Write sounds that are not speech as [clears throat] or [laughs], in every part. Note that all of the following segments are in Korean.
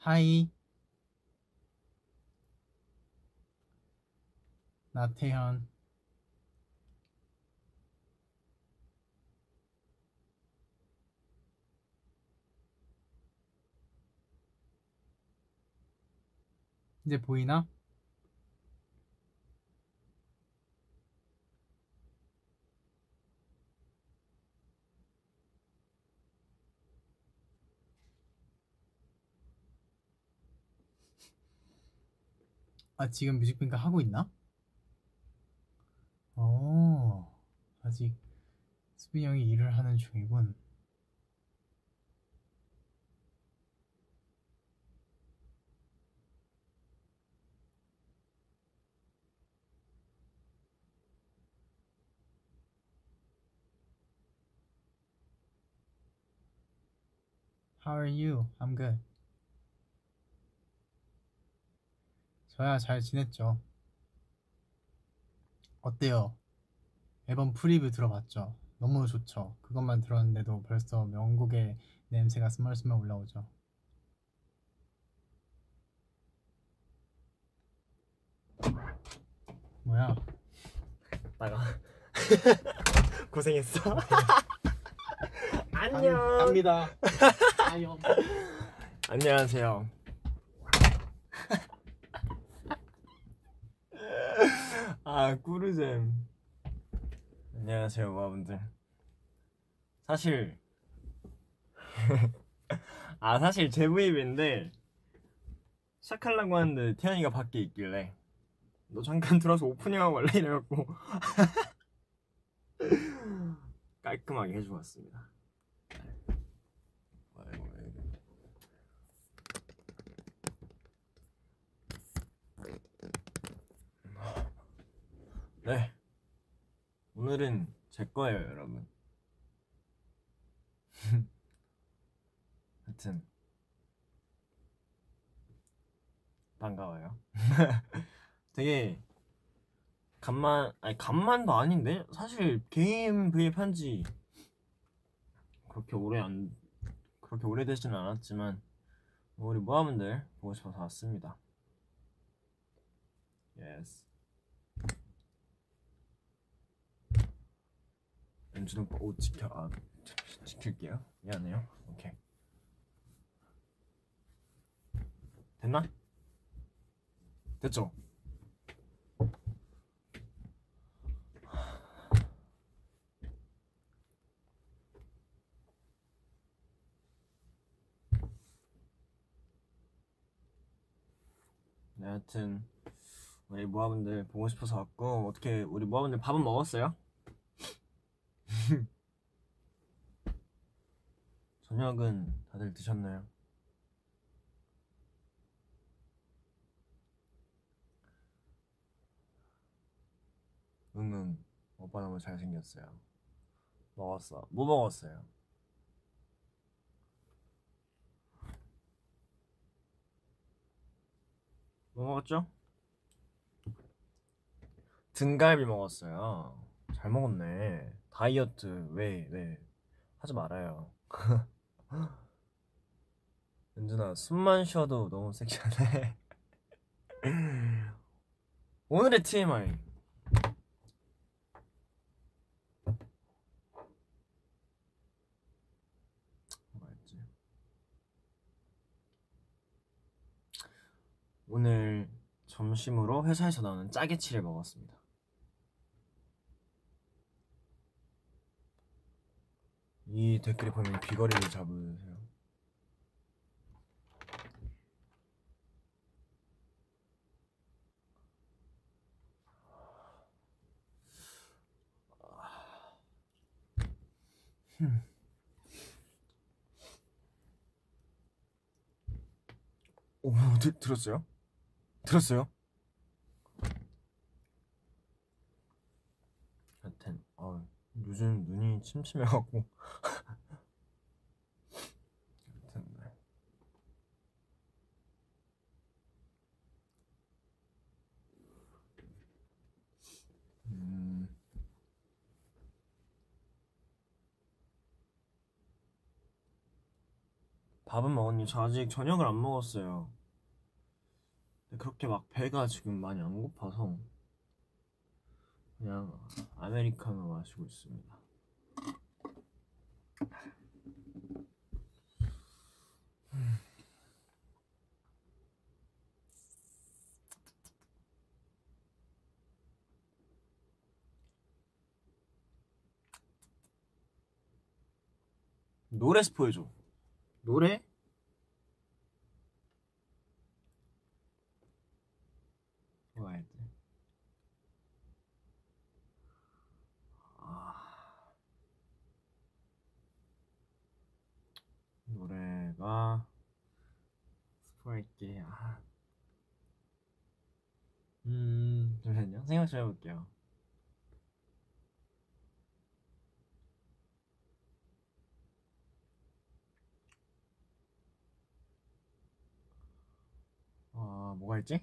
하이 나태현 이제 보이나? 아 지금 뮤직뱅크 하고 있나? 어 아직 수빈 형이 일을 하는 중이군. How are you? I'm good. 저야 잘 지냈죠. 어때요? 앨범 프리뷰 들어봤죠? 너무 좋죠. 그것만 들었는데도 벌써 명곡의 냄새가 스멀스멀 올라오죠. 뭐야? 나가 [laughs] 고생했어 안녕. 갑니다. [laughs] 안녕하세요 아 꾸르잼. 안녕하세요 모아분들. 사실 [laughs] 아 사실 제브입인데 시작하려고 하는데 태연이가 밖에 있길래 너 잠깐 들어서 오프닝하고 원래? 이래갖고 [laughs] 깔끔하게 해주고 왔습니다 아이고, 왜 이래. 네. 오늘은 제 거예요 여러분. [laughs] 하여튼. 반가워요. [laughs] 되게 간만 아니 간만도 아닌데? 사실 개인 브이앱 한지 그렇게 오래 안 그렇게 오래 되지는 않았지만 우리 모아분들 보고 싶어서 왔습니다. 예 스. 연준 오빠 옷 지켜 아 지- 지킬게요. 미안해요. 오케이. 됐나? 됐죠? 네, 하여튼 우리 모아분들 보고 싶어서 왔고 어떻게 우리 모아분들 밥은 먹었어요? [laughs] 저녁은 다들 드셨나요? 응응 오빠 너무 잘생겼어요 먹었어 뭐 먹었어요? 뭐 먹었죠? 등갈비 먹었어요. 잘 먹었네. 다이어트 왜 왜 하지 말아요. [laughs] 은준아 숨만 쉬어도 너무 섹시하네. [laughs] 오늘의 TMI. 뭐였지? 오늘 점심으로 회사에서 나오는 짜게치를 먹었습니다. 이 댓글에 보면 귀걸이를 잡으세요. 흠. 오, 들, 들었어요? 들었어요? 하여튼 어, 요즘 눈이 침침해갖고 네. 음, 밥은 먹었니? 저 아직 저녁을 안 먹었어요. 근데 그렇게 막 배가 지금 많이 안 고파서 그냥 아메리카노 마시고 있습니다. 노래 스포해줘. 노래? 뭐가 했지? 아... 노래가 스포할게. 아... 음, 잠시만요. 생각 좀 해볼게요. 아, 뭐가 있지?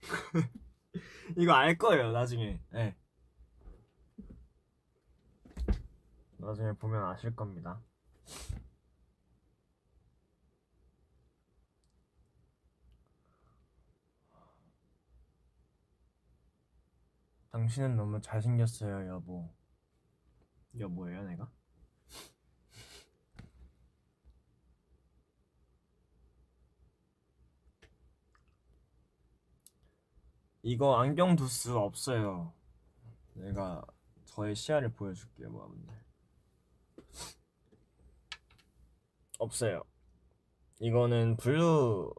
[laughs] 이거 알 거예요, 나중에. 네. 나중에 보면 아실 겁니다. 당신은 너무 잘생겼어요, 여보. 여보예요, 내가? 이거 안경 도수 없어요. 내가 저의 시야를 보여줄게요, 여러분들. 없어요. 이거는 blue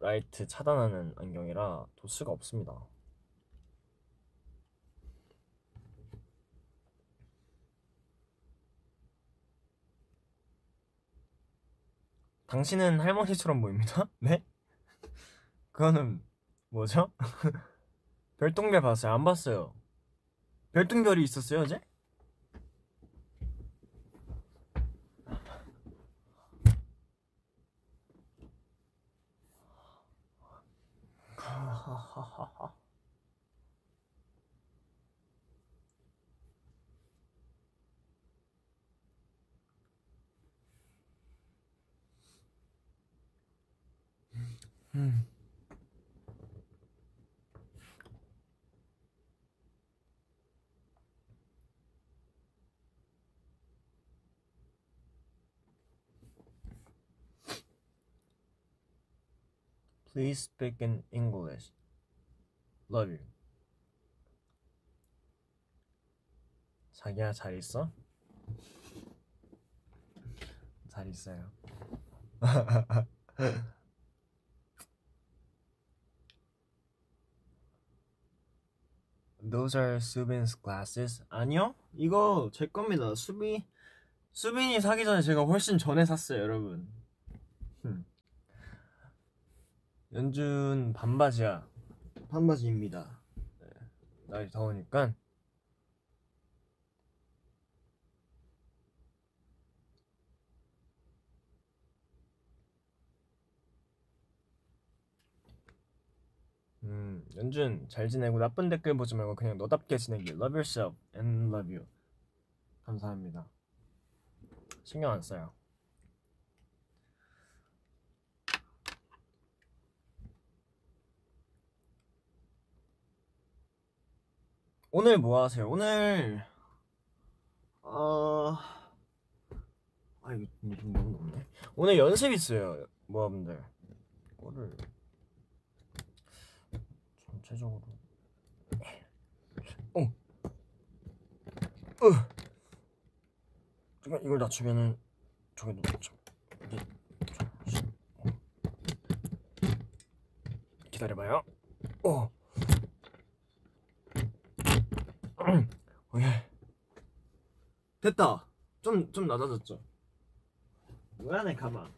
light 차단하는 안경이라 도수가 없습니다. 당신은 할머니처럼 보입니다. [laughs] 네? 그거는 뭐죠? [laughs] 별똥별 봤어요? 안 봤어요. 별똥별이 있었어요, 어제? [laughs] 음. Please speak in English. Love you. 자기야 잘 있어? 잘 있어요. Those are Subin's glasses. 아니요, 이거 제 겁니다. 수빈 수빈이 사기 전에 제가 훨씬 전에 샀어요, 여러분. 흠. 연준 반바지야. 반바지입니다. 네, 날이 더우니까. 음, 연준 잘 지내고 나쁜 댓글 보지 말고 그냥 너답게 지내기. Love yourself and love you. 감사합니다. 신경 안 써요. 오늘 뭐 하세요? 오늘 어... 아 이거 좀 너무 높네. 오늘 연습 있어요, 모아분들. 이거를 전체적으로 어, 어. 잠깐 이걸 낮추면은 저기 놓죠. 저, 어. 기다려봐요. 어. 오케이. 됐다. 좀 좀 낮아졌죠. 뭐야 내 가방.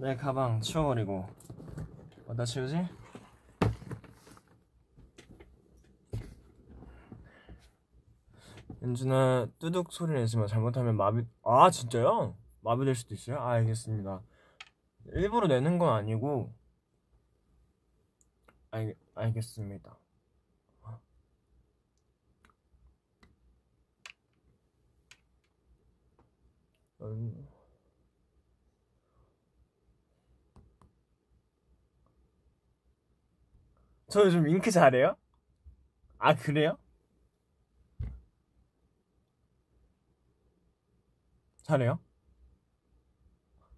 내 가방 치워버리고 어디다 치우지? 연준아 뚜둑 소리 내지 마 잘못하면 마비 아 진짜요? 마비될 수도 있어요? 아 알겠습니다 일부러 내는 건 아니고 알, 알겠습니다. 음. 저 요즘 윙크 잘해요? 아 그래요? 잘해요?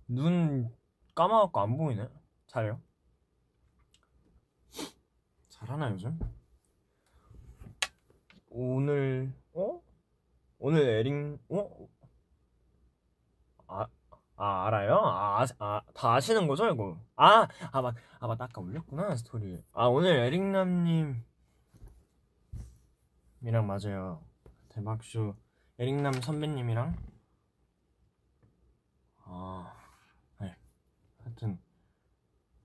눈 까마갖고 안 보이네. 잘해요? 잘하나 요즘? 오늘 어? 오늘 에링 어? 아, 아 알아요? 아, 아, 다 아시는 거죠 이거? 아, 아, 맞, 아, 맞, 아까 올렸구나 스토리. 아, 오늘 에릭남님 이랑 맞아요. 대박쇼 에릭남 선배님이랑 아, 네. 하여튼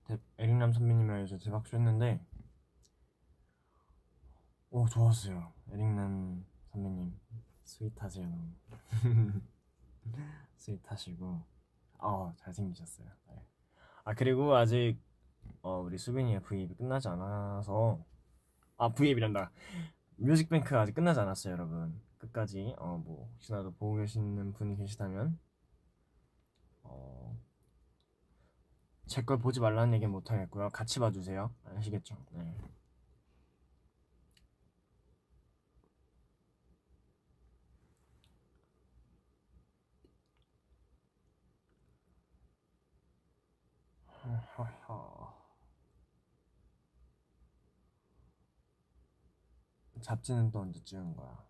대, 에릭남 선배님이랑 이제 대박쇼 했는데 오 좋았어요. 에릭남 선배님 스윗하세요. [laughs] 스윗하시고 아 잘생기셨어요. 네. 아 그리고 아직 어, 우리 수빈이의 V앱이 끝나지 않아서 아 V앱이란다. 뮤직뱅크 아직 끝나지 않았어요, 여러분. 끝까지 어 뭐 혹시나도 보고 계시는 분이 계시다면 어, 제 걸 보지 말라는 얘기는 못 하겠고요. 같이 봐주세요. 아시겠죠? 네. 하하. 잡지는 또 언제 찍은 거야?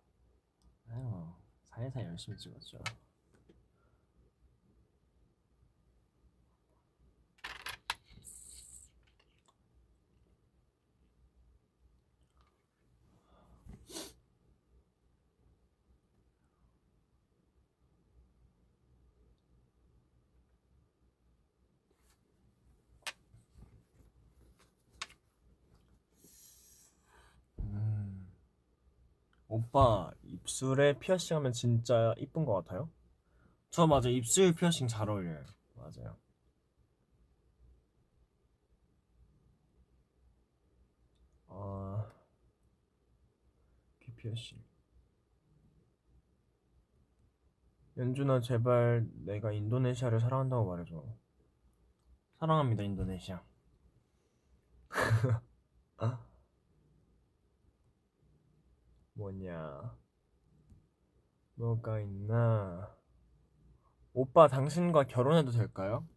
아유, 살살 열심히 찍었죠. 음. 오빠 입술에 피어싱 하면 진짜 이쁜 것 같아요? 저 맞아 입술 피어싱 잘 어울려요. 맞아요. 아... 귀 피어싱. 연준아 제발 내가 인도네시아를 사랑한다고 말해줘. 사랑합니다 인도네시아 [laughs] 뭐냐? 뭐가 있나? 오빠 당신과 결혼해도 될까요?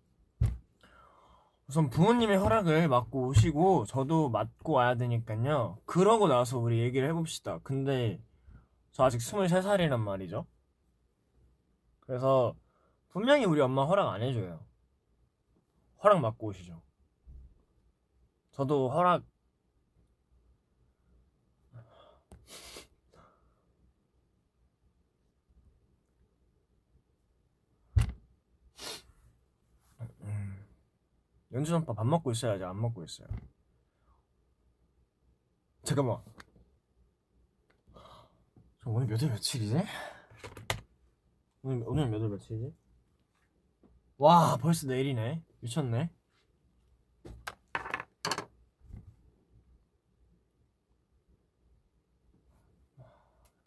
우선 부모님의 허락을 받고 오시고 저도 맞고 와야 되니까요. 그러고 나서 우리 얘기를 해봅시다. 근데 저 아직 23살이란 말이죠. 그래서 분명히 우리 엄마 허락 안 해줘요. 허락 받고 오시죠. 저도 허락 음. 연준 오빠 밥 먹고 있어야지 안 먹고 있어요. 잠깐만. 저 오늘 몇월 며칠이지? 오늘 오늘 몇월 며칠이지? 와 벌써 내일이네. 미쳤네.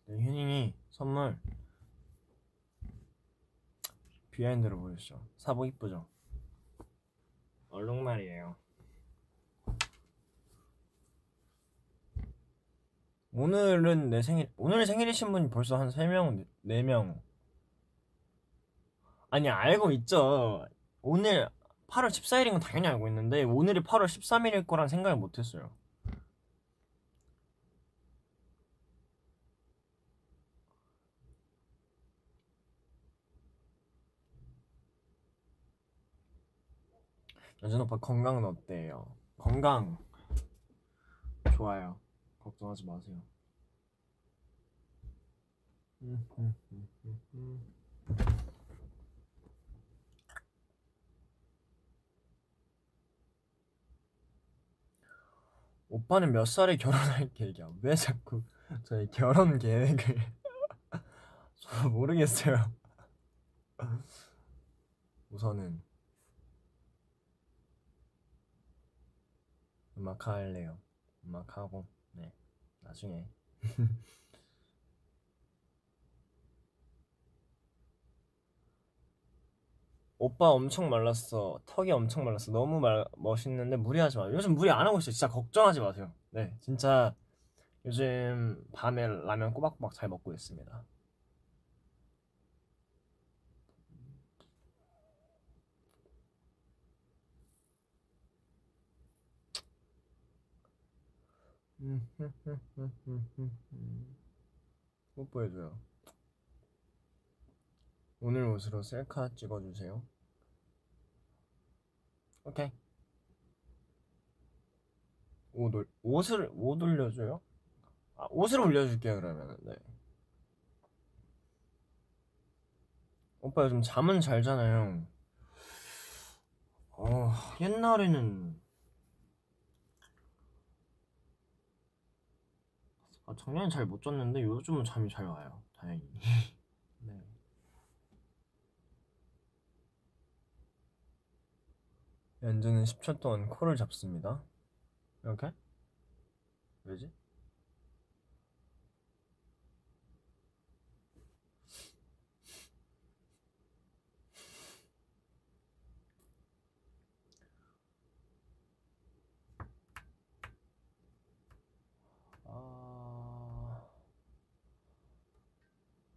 네, 현잉이 선물 비하인드로 보여주죠. 사복 이쁘죠? 얼룩말이에요. 오늘은 내 생일, 오늘 생일이신 분이 벌써 한 3명, 4명. 아니, 알고 있죠. 오늘 8월 14일인 건 당연히 알고 있는데, 오늘이 8월 13일일 거란 생각을 못 했어요. 연준 오빠 건강은 어때요? 건강 좋아요. 걱정하지 마세요. 음, 음, 음. 오빠는 몇 살에 결혼할 계획이야? 왜 자꾸 저희 결혼 계획을 [laughs] 저 모르겠어요. 우선은 음악 할래요. 음악 하고 네. 나중에. [laughs] 오빠 엄청 말랐어. 턱이 엄청 말랐어. 너무 말, 멋있는데 무리하지 마 요즘 무리 안 하고 있어요. 진짜 걱정하지 마세요. 네 진짜 요즘 밤에 라면 꼬박꼬박 잘 먹고 있습니다 뽀뽀해줘요. 오늘 옷으로 셀카 찍어주세요. 오케이. 옷, 올, 옷을 옷 올려줘요? 아 옷을 올려줄게요 그러면은. 네. 오빠 요즘 잠은 잘 자나요? 어 옛날에는 아, 작년엔 잘못 잤는데 요즘은 잠이 잘 와요. 다행히. [laughs] 네. 연주는 10초 동안 코를 잡습니다. 이렇게? 왜지?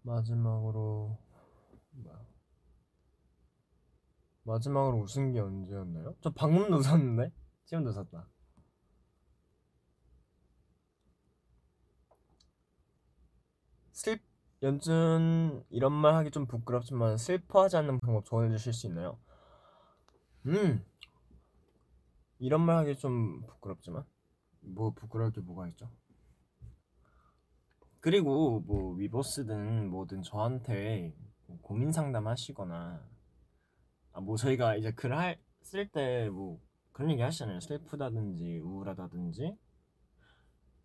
마지막으로 뭐야? 마지막으로 웃은 게 언제였나요? 저 방금도 [laughs] 웃었는데? 지금도 웃었다. 슬 연준 이런 말 하기 좀 부끄럽지만 슬퍼하지 않는 방법 조언해 주실 수 있나요? 음 이런 말 하기 좀 부끄럽지만 뭐 부끄러울 게 뭐가 있죠? 그리고 뭐 위버스든 뭐든 저한테 뭐 고민 상담하시거나 아 뭐 저희가 이제 글할쓸때 뭐 그런 얘기 하시잖아요. 슬프다든지 우울하다든지.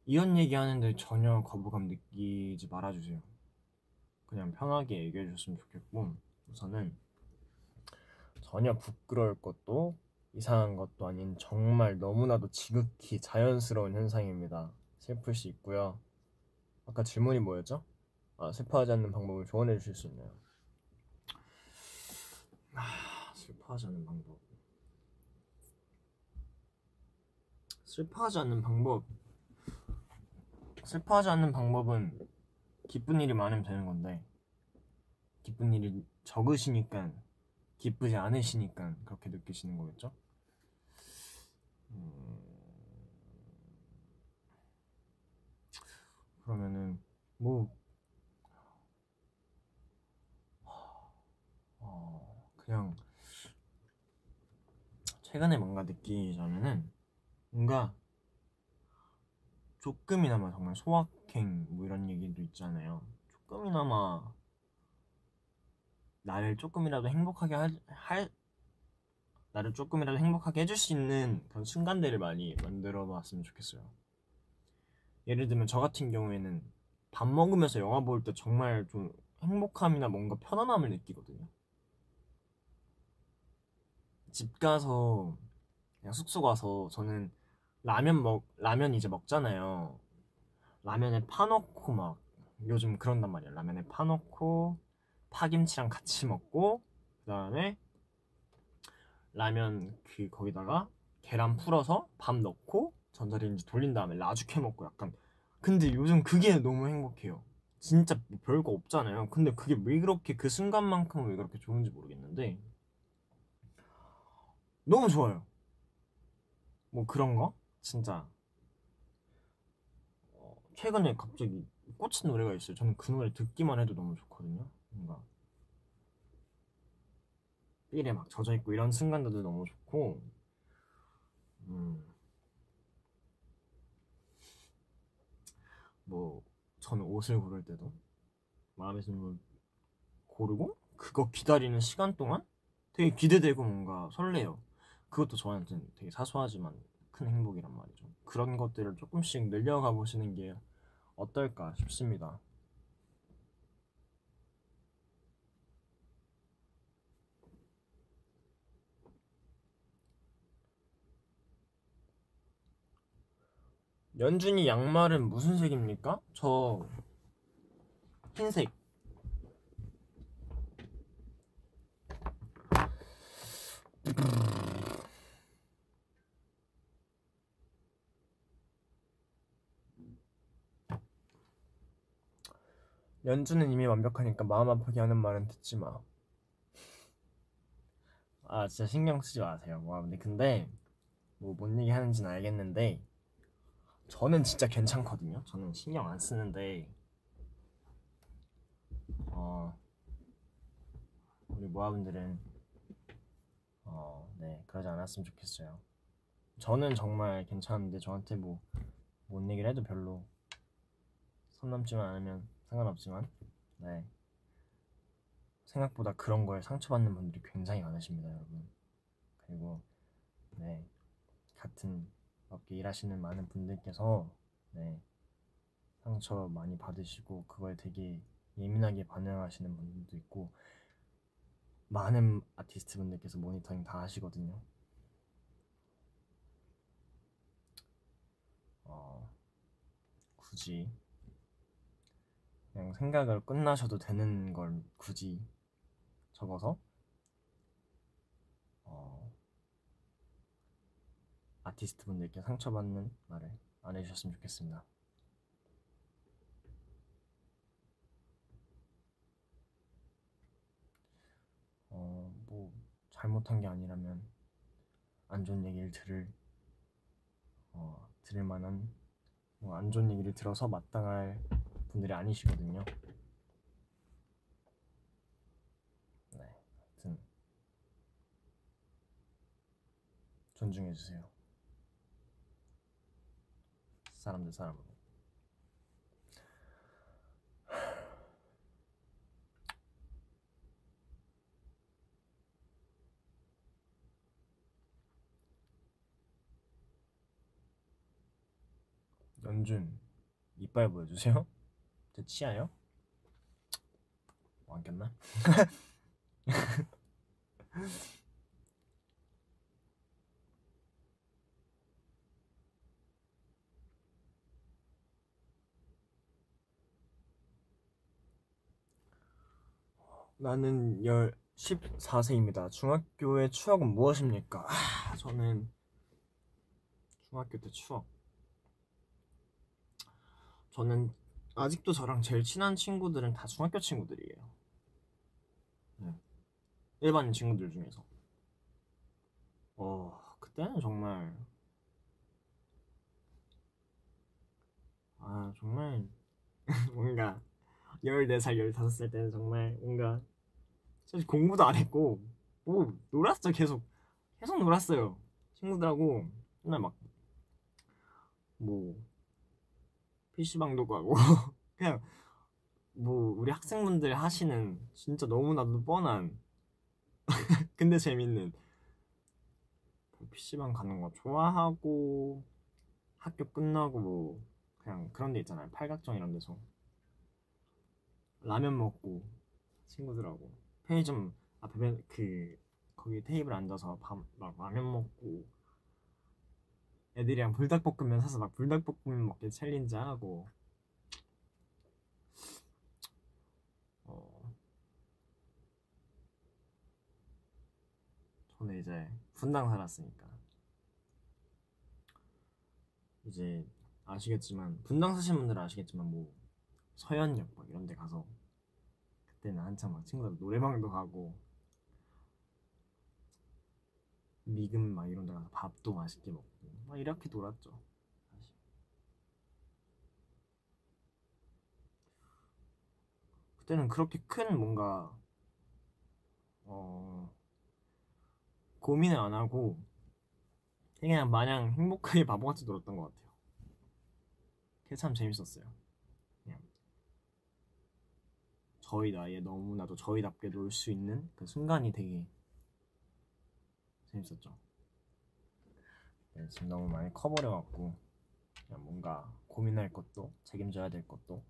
이런 얘기 하는데 전혀 거부감 느끼지 말아주세요. 그냥 편하게 얘기해 주셨으면 좋겠고 우선은 전혀 부끄러울 것도 이상한 것도 아닌 정말 너무나도 지극히 자연스러운 현상입니다. 슬플 수 있고요 아까 질문이 뭐였죠? 아, 슬퍼하지 않는 방법을 조언해 주실 수 있나요? 아, 슬퍼하지 않는 방법. 슬퍼하지 않는 방법. 슬퍼하지 않는 방법은 기쁜 일이 많으면 되는 건데 기쁜 일이 적으시니까 기쁘지 않으시니까 그렇게 느끼시는 거겠죠? 음... 그러면은 뭐 어, 그냥 최근에 뭔가 느끼자면은 뭔가 조금이나마 정말 소확행 뭐 이런 얘기도 있잖아요. 조금이나마 나를 조금이라도 행복하게 할, 할 나를 조금이라도 행복하게 해줄 수 있는 그런 순간들을 많이 만들어 봤으면 좋겠어요. 예를 들면 저 같은 경우에는 밥 먹으면서 영화 볼 때 정말 좀 행복함이나 뭔가 편안함을 느끼거든요. 집 가서 그냥 숙소 가서 저는 라면 먹 라면 이제 먹잖아요. 라면에 파 넣고 막 요즘 그런단 말이야. 라면에 파 넣고 파김치랑 같이 먹고 그다음에 라면 그 거기다가 계란 풀어서 밥 넣고 전자레인지 돌린 다음에 라죽 해 먹고 약간. 근데 요즘 그게 너무 행복해요. 진짜 뭐 별거 없잖아요. 근데 그게 왜 그렇게 그 순간만큼은 왜 그렇게 좋은지 모르겠는데. 너무 좋아요. 뭐 그런 거? 진짜. 어, 최근에 갑자기 꽂힌 노래가 있어요. 저는 그 노래 듣기만 해도 너무 좋거든요. 뭔가. 삘에 막 젖어있고 이런 순간들도 너무 좋고. 음. 뭐 저는 옷을 고를 때도 마음에 드는 걸 고르고 그거 기다리는 시간 동안 되게 기대되고 뭔가 설레요. 그것도 저한테는 되게 사소하지만 큰 행복이란 말이죠. 그런 것들을 조금씩 늘려가 보시는 게 어떨까 싶습니다. 연준이 양말은 무슨 색입니까? 저 흰색. 연준은 이미 완벽하니까 마음 아프게 하는 말은 듣지 마. 아 진짜 신경 쓰지 마세요. 뭐 근데 근데 뭐 뭔 얘기 하는지는 알겠는데 저는 진짜 괜찮거든요. 저는 신경 안 쓰는데 어 우리 모아분들은 어 네 그러지 않았으면 좋겠어요. 저는 정말 괜찮은데 저한테 뭐뭔 얘기를 해도 별로 선 넘지만 않으면 상관없지만 네 생각보다 그런 거에 상처받는 분들이 굉장히 많으십니다, 여러분. 그리고 네 같은 업계 일하시는 많은 분들께서 네 상처 많이 받으시고 그거에 되게 예민하게 반응하시는 분들도 있고 많은 아티스트 분들께서 모니터링 다 하시거든요. 어, 굳이 그냥 생각을 끝나셔도 되는 걸 굳이 적어서 아티스트 분들께 상처받는 말을 안 해주셨으면 좋겠습니다. 어, 뭐 잘못한 게 아니라면 안 좋은 얘기를 들을 어, 들을 만한 뭐 안 좋은 얘기를 들어서 마땅할 분들이 아니시거든요. 네, 하여튼 존중해 주세요. 사람들 사람으로. 연준 이빨 보여주세요. 제 치아요? 뭐안 꼈나? [laughs] 나는 열 14세입니다. 중학교의 추억은 무엇입니까? 아, 저는 중학교 때 추억. 저는 아직도 저랑 제일 친한 친구들은 다 중학교 친구들이에요. 네. 일반인 친구들 중에서. 어, 그때는 정말 아, 정말 [laughs] 뭔가 14살, 15살 때는 정말 뭔가 사실 공부도 안 했고 뭐 놀았죠, 계속. 계속 놀았어요. 친구들하고. 맨날 막뭐 PC방도 가고. [laughs] 그냥 뭐 우리 학생분들 하시는 진짜 너무나도 뻔한 [laughs] 근데 재밌는 PC방 가는 거 좋아하고 학교 끝나고 뭐 그냥 그런 데 있잖아요. 팔각정 이런 데서. 라면 먹고 친구들하고 편의점 앞에 그 거기 테이블 앉아서 밥, 막 라면 먹고 애들이랑 불닭볶음면 사서 막 불닭볶음면 먹기 챌린지 하고. 어. 저는 이제 분당 살았으니까. 이제 아시겠지만 분당 사시는 분들은 아시겠지만 뭐 서현역 막 이런 데 가서 그때는 한참 막 친구들 노래방도 가고 미금 막 이런 데 가서 밥도 맛있게 먹고 막 이렇게 놀았죠. 사실 그때는 그렇게 큰 뭔가 어 고민을 안 하고 그냥 마냥 행복하게 [laughs] 바보같이 놀았던 것 같아요. 그게 참 재밌었어요 그냥 저희 나이에 너무나도 저희답게 놀 수 있는 그 순간이 되게 재밌었죠. 네, 지금 너무 많이 커버려갖고 그냥 뭔가 고민할 것도 책임져야 될 것도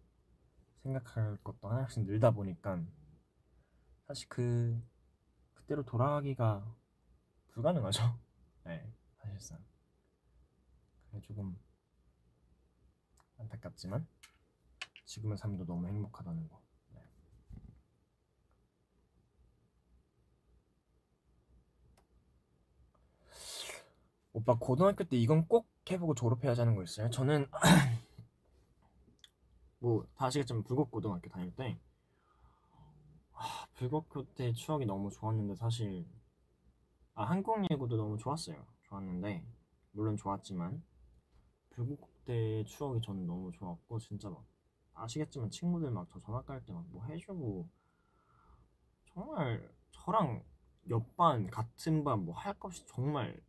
생각할 것도 하나씩 늘다 보니까 사실 그 그때로 돌아가기가 불가능하죠. [laughs] 네, 사실상 그래 조금 안타깝지만 지금의 삶도 너무 행복하다는 거. 네. 오빠 고등학교 때 이건 꼭 해보고 졸업해야지 하는 거 있어요? 저는 [clears throat] 뭐 다 아시겠지만 불국 고등학교 다닐 때 아, 불국고 때 추억이 너무 좋았는데 사실 아 한국 예고도 너무 좋았어요. 좋았는데 물론 좋았지만 불국 때 추억이 저는 너무 좋았고 진짜 막 아시겠지만 친구들 막 저 전학 갈 때 막 뭐 해주고 정말 저랑 옆반 같은 반 뭐 할 것 없이 정말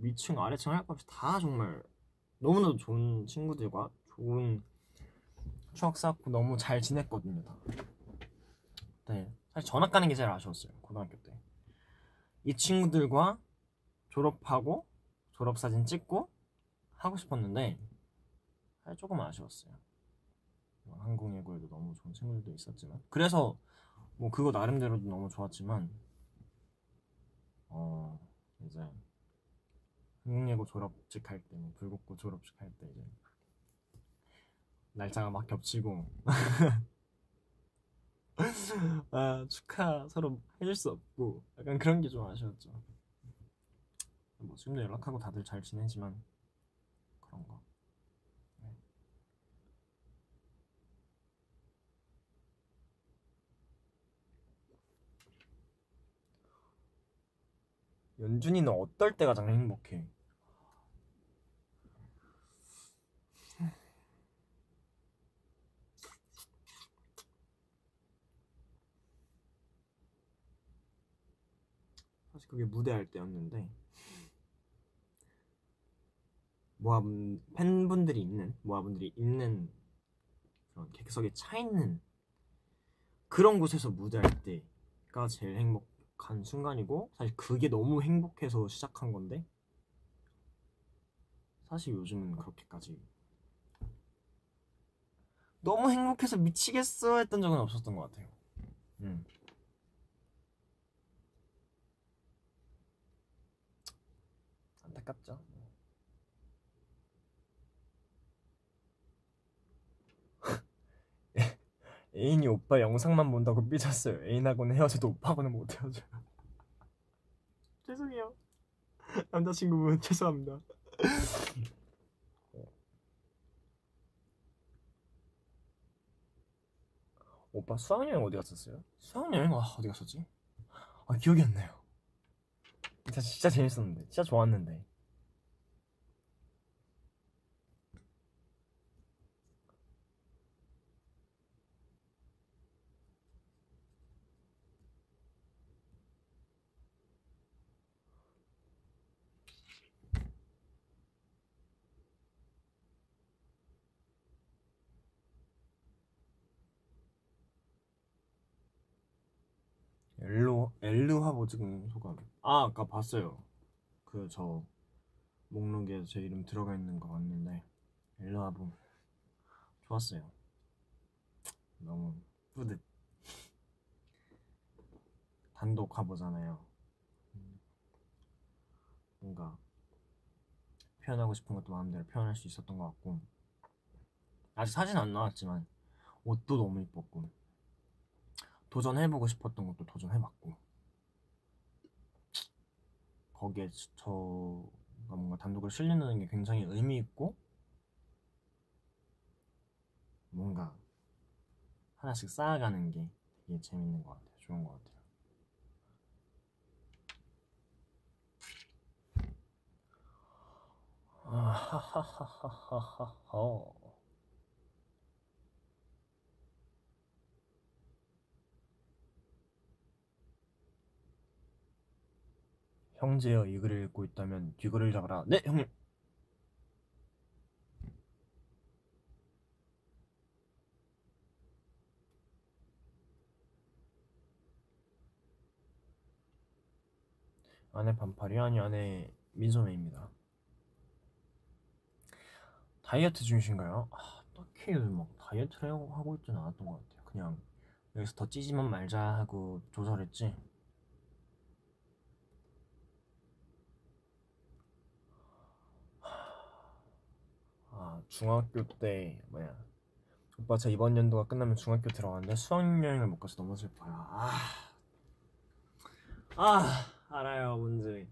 위층 아래층 할 것 없이 다 정말 너무나도 좋은 친구들과 좋은 추억 쌓고 너무 잘 지냈거든요 다. 네 사실 전학 가는 게 제일 아쉬웠어요 고등학교 때. 이 친구들과 졸업하고 졸업 사진 찍고 하고 싶었는데 사실 조금 아쉬웠어요. 뭐 한국 예고에도 너무 좋은 친구들도 있었지만 그래서 뭐 그거 나름대로도 너무 좋았지만 어 이제 한국 예고 졸업식 할 때, 뭐 불국고 졸업식 할 때 이제 날짜가 막 겹치고 [laughs] 아 축하 서로 해줄 수 없고 약간 그런 게 좀 아쉬웠죠. 뭐 지금도 연락하고 다들 잘 지내지만 그런 거. 네. 연준이는 어떨 때 가장 행복해? 사실 그게 무대할 때였는데 모아분 팬분들이 있는 모아분들이 있는 그런 객석에 차 있는 그런 곳에서 무대할 때가 제일 행복 한 순간이고 사실 그게 너무 행복해서 시작한 건데 사실 요즘은 그렇게까지 너무 행복해서 미치겠어 했던 적은 없었던 것 같아요. 음. 안타깝죠. 애인이 오빠 영상만 본다고 삐졌어요. 애인하고는 헤어져도 오빠하고는 못 헤어져요. [laughs] 죄송해요. 남자친구분 [laughs] 죄송합니다. [laughs] 오빠 수학여행 어디 갔었어요? 수학여행 아, 어디 갔었지? 아 기억이 안 나요. 진짜 진짜 재밌었는데, 진짜 좋았는데. 엘로 엘르 화보 찍은 소감. 아 아까 봤어요. 그 저 목록에 제 이름 들어가 있는 거 봤는데 화보 좋았어요. 너무 뿌듯. 단독 화보잖아요. 뭔가 표현하고 싶은 것도 마음대로 표현할 수 있었던 것 같고 아직 사진 안 나왔지만 옷도 너무 이뻤고 도전해보고 싶었던 것도 도전해봤고 거기에 저가 뭔가 단독을 실리는 게 굉장히 의미 있고 뭔가 하나씩 쌓아가는 게 되게 재밌는 것 같아요. 좋은 것 같아요. 아하하하하하하 형제여 이 글을 읽고 있다면 뒤글을 잡아라. 네 형님. 안에 반팔이 아니 안에 민소매입니다. 다이어트 중이신가요? 아, 딱히 막 다이어트를 하고 있지는 않았던 것 같아요. 그냥 여기서 더 찌지만 말자 하고 조절했지. 아, 중학교 때 뭐야 오빠 저 이번 연도가 끝나면 중학교 들어가는데 수학여행을 못 가서 너무 슬퍼요. 아, 아 알아요 뭔지.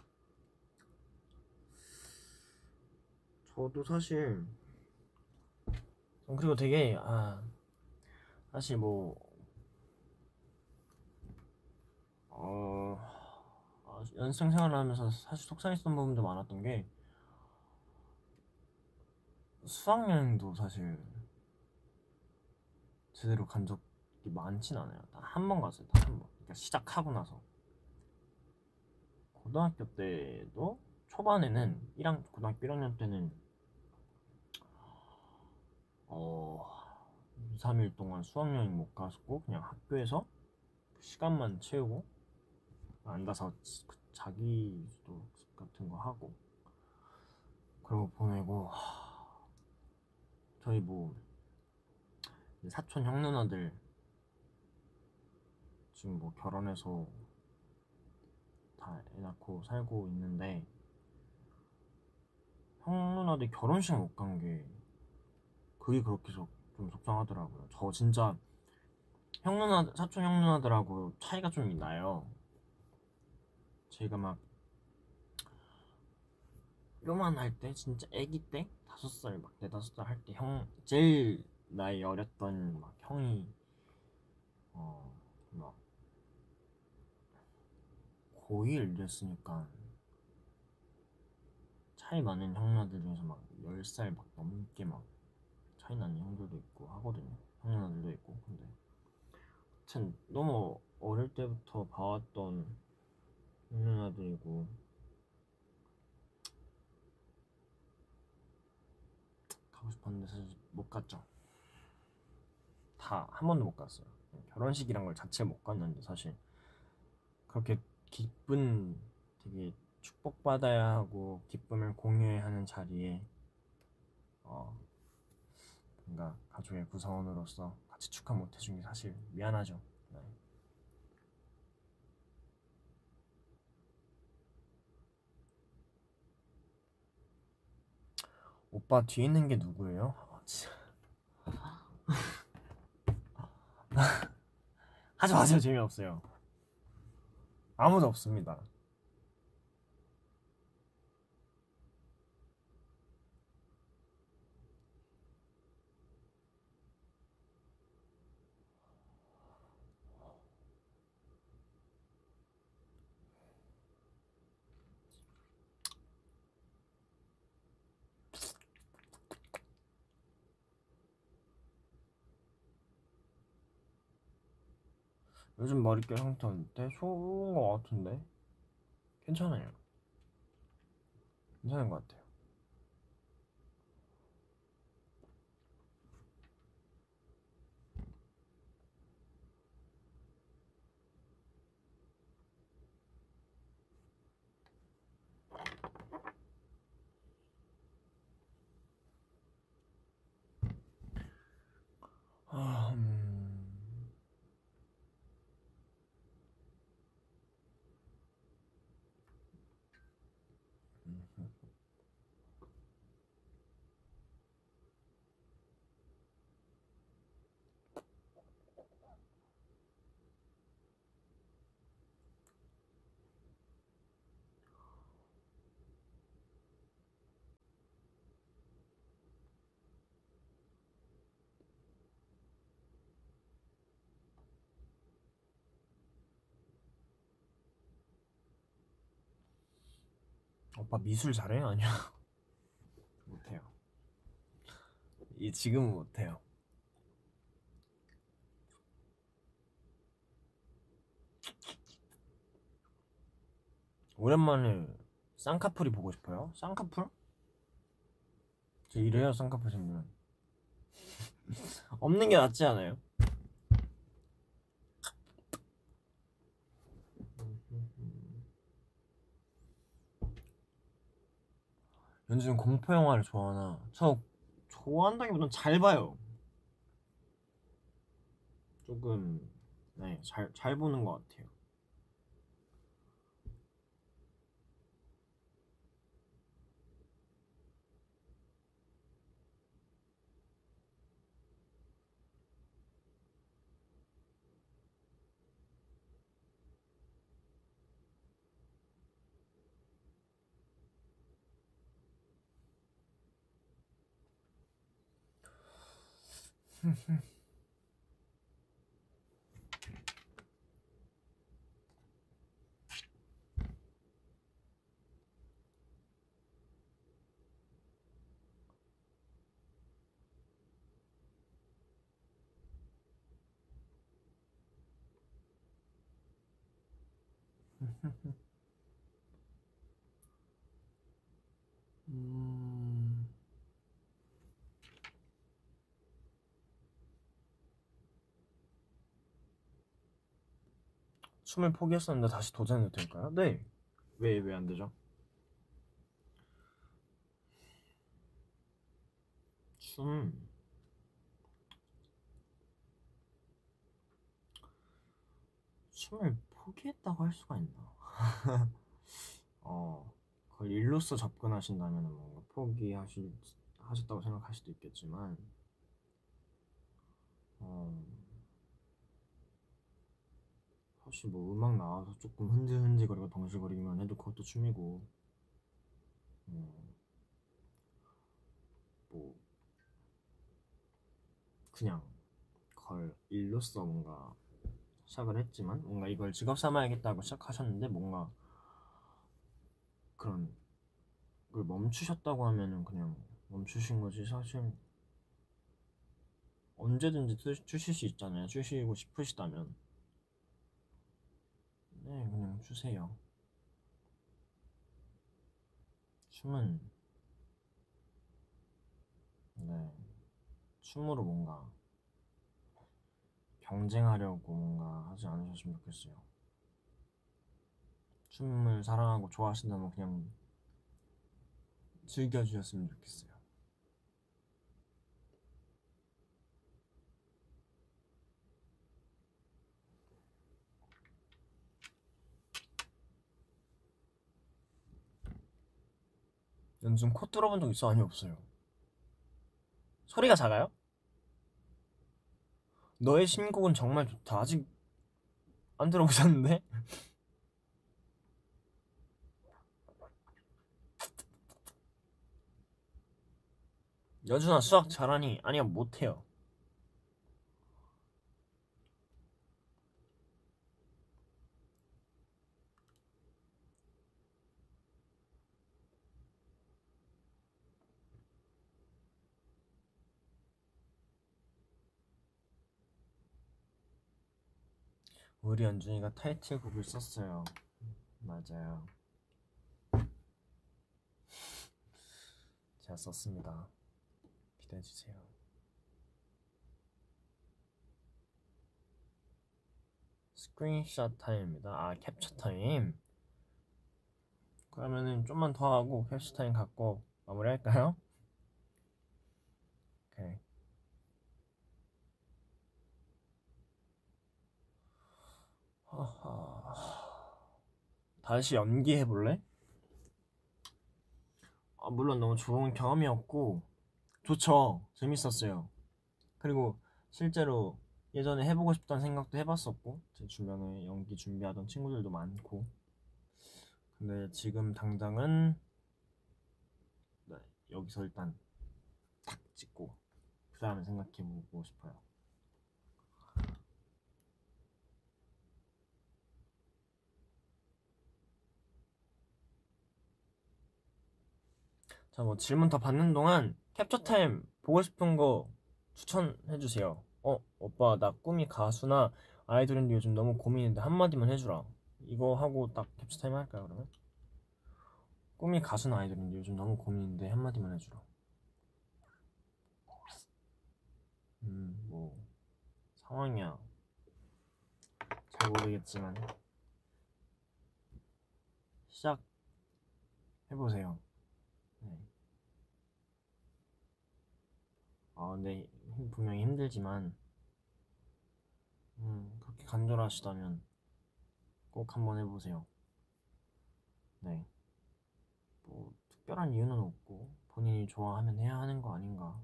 저도 사실 전 그리고 되게 아 사실 뭐 어, 아, 연습생 생활하면서 사실 속상했던 부분도 많았던 게 수학여행도 사실 제대로 간 적이 많진 않아요. 단한번 갔어요. 단한 번. 그러니까 시작하고 나서 고등학교 때도 초반에는 1학 고등학교 1학년 때는 어 2, 3일 동안 수학여행 못 갔고 그냥 학교에서 그 시간만 채우고 앉아서 그 자기 수도 같은 거 하고 그러고 보내고 하, 저희 뭐 사촌 형 누나들 지금 뭐 결혼해서 다 애 낳고 살고 있는데 형 누나들 결혼식 못 간 게 그게 그렇게 속- 좀 속상하더라고요. 저 진짜 형 누나 사촌 형 누나들하고 차이가 좀 나요. 제가 막 요만할 때 진짜 아기 때 다섯 살 막 네다섯 살 할 때 형 제일 나이 어렸던 막 형이 어막 고1 이랬으니까 차이 많은 형녀들 중에서 막 10살 막 넘게 막 차이 나는 형들도 있고 하거든요. 형녀들도 있고. 근데 하여튼 너무 어릴 때부터 봐왔던 형누나들이고 가고 싶었는데 사실 못 갔죠. 다 한 번도 못 갔어요. 결혼식이란 걸 자체 못 갔는데 사실 그렇게 기쁜 되게 축복받아야 하고 기쁨을 공유해야 하는 자리에 어 뭔가 가족의 구성원으로서 같이 축하 못 해준 게 사실 미안하죠 네. 오빠 뒤에 있는 게 누구예요? 아. [laughs] 하지 마세요 재미없어요 아무도 없습니다 요즘 머릿결 상태 어때? 좋은 거 같은데? 괜찮아요 괜찮은 것 같아요 아, 음... 오빠 미술 잘해요? 아니요 [laughs] 못해요 이 지금은 못해요 오랜만에 쌍꺼풀이 보고 싶어요? 쌍꺼풀? 저 이래요 쌍꺼풀 생기면 [laughs] 없는 게 낫지 않아요? 연주는 공포 영화를 좋아하나? 저 좋아한다기보단 잘 봐요. 조금 네, 잘, 잘 보는 것 같아요. Mm-hmm. [laughs] 춤을 포기했었는데 다시 도전해도 될까요? 네. 왜 왜 안 되죠? 춤 춤을 포기했다고 할 수가 있나? [laughs] 어, 그걸 일로서 접근하신다면 뭔가 포기하실 하셨다고 생각할 수도 있겠지만, 어, 사실 뭐 음악 나와서 조금 흔들흔들거리고 덩실거리기만 해도 그것도 춤이고, 음, 뭐 그냥 그걸 일로서 뭔가 시작을 했지만 뭔가 이걸 직업 삼아야겠다고 시작하셨는데 뭔가 그런 걸 멈추셨다고 하면은 그냥 멈추신 거지. 사실 언제든지 트- 추실 수 있잖아요. 추시고 싶으시다면 네 그냥 추세요 춤은 네 춤으로 뭔가 경쟁하려고 뭔가 하지 않으셨으면 좋겠어요. 춤을 사랑하고 좋아하신다면 그냥 즐겨주셨으면 좋겠어요. 연준 코 뚫어본 적 있어? 아니 없어요. 소리가 작아요? 너의 신곡은 정말 좋다. 아직 안 들어보셨는데? [laughs] 여준아 수학 잘하니? 아니요 못해요. 우리 연준이가 타이틀곡을 썼어요. 맞아요. 제가 썼습니다. 기대해 주세요. 스크린샷 타임입니다. 아 캡처 타임. 그러면은 좀만 더 하고 캡처 타임 갖고 마무리할까요? 오케이. 다시 연기해 볼래? 아, 물론 너무 좋은 경험이었고 좋죠. 재밌었어요. 그리고 실제로 예전에 해보고 싶다는 생각도 해봤었고 제 주변에 연기 준비하던 친구들도 많고 근데 지금 당장은 네, 여기서 일단 탁 찍고 그 다음에 생각해보고 싶어요. 자, 뭐 질문 더 받는 동안 캡처 타임 보고 싶은 거 추천해 주세요. 어, 오빠 나 꿈이 가수나 아이돌인데 요즘 너무 고민인데 한마디만 해주라. 이거 하고 딱 캡처 타임 할까요 그러면? 꿈이 가수나 아이돌인데 요즘 너무 고민인데 한마디만 해주라. 음, 뭐 상황이야. 잘 모르겠지만 시작 해보세요. 네. 아, 힘- 분명히 힘들지만, 음, 그렇게 간절하시다면 꼭 한번 해보세요. 네. 뭐, 특별한 이유는 없고, 본인이 좋아하면 해야 하는 거 아닌가.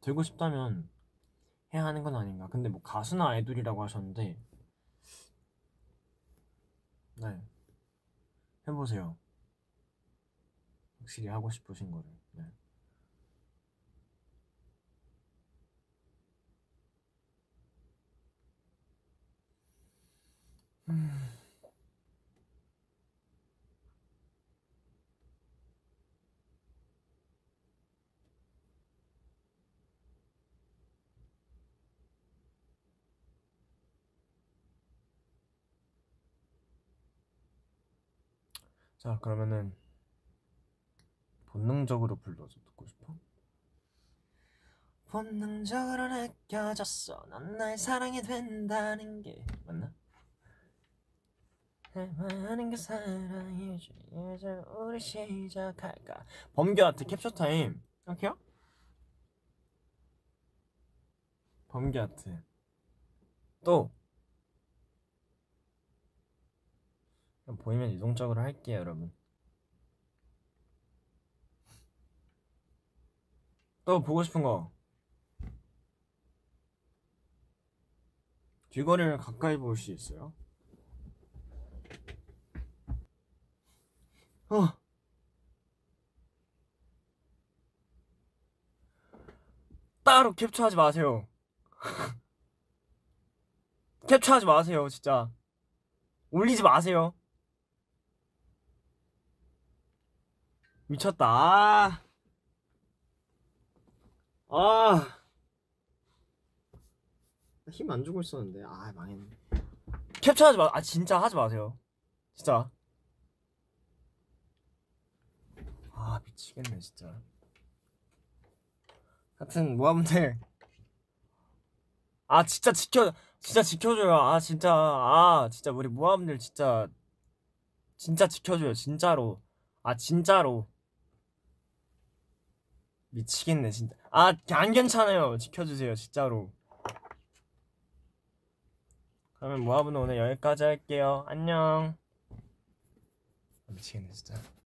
되고 싶다면 해야 하는 건 아닌가. 근데 뭐, 가수나 아이돌이라고 하셨는데, 네. 해보세요. 확실히 하고 싶으신 거를. 네. 자 그러면은 본능적으로 불러서 듣고 싶어? 본능적으로 느껴졌어 넌 나의 사랑이 된다는 게 맞나? 하는 게 사랑이지 이제 우리 시작할까? 범규 아트 캡처 타임. 생각해요? 범규 아트. 또. 보이면 이동적으로 할게요 여러분. 또 보고 싶은 거. 귀걸이를 가까이 볼 수 있어요? 어 따로 캡처하지 마세요 [laughs] 캡처하지 마세요 진짜 올리지 마세요 미쳤다. 아. 아. 힘 안 주고 있었는데. 아, 망했네. 캡처하지 마. 아, 진짜 하지 마세요. 진짜. 아, 미치겠네, 진짜. 하여튼 모아분들 아, 진짜 지켜 진짜 지켜줘요. 아, 진짜. 아, 진짜 우리 모아분들 진짜 진짜 지켜줘요. 진짜로. 아, 진짜로. 미치겠네 진짜 아 안 괜찮아요 지켜주세요 진짜로 그러면 모아분은 오늘 여기까지 할게요 안녕 아, 미치겠네 진짜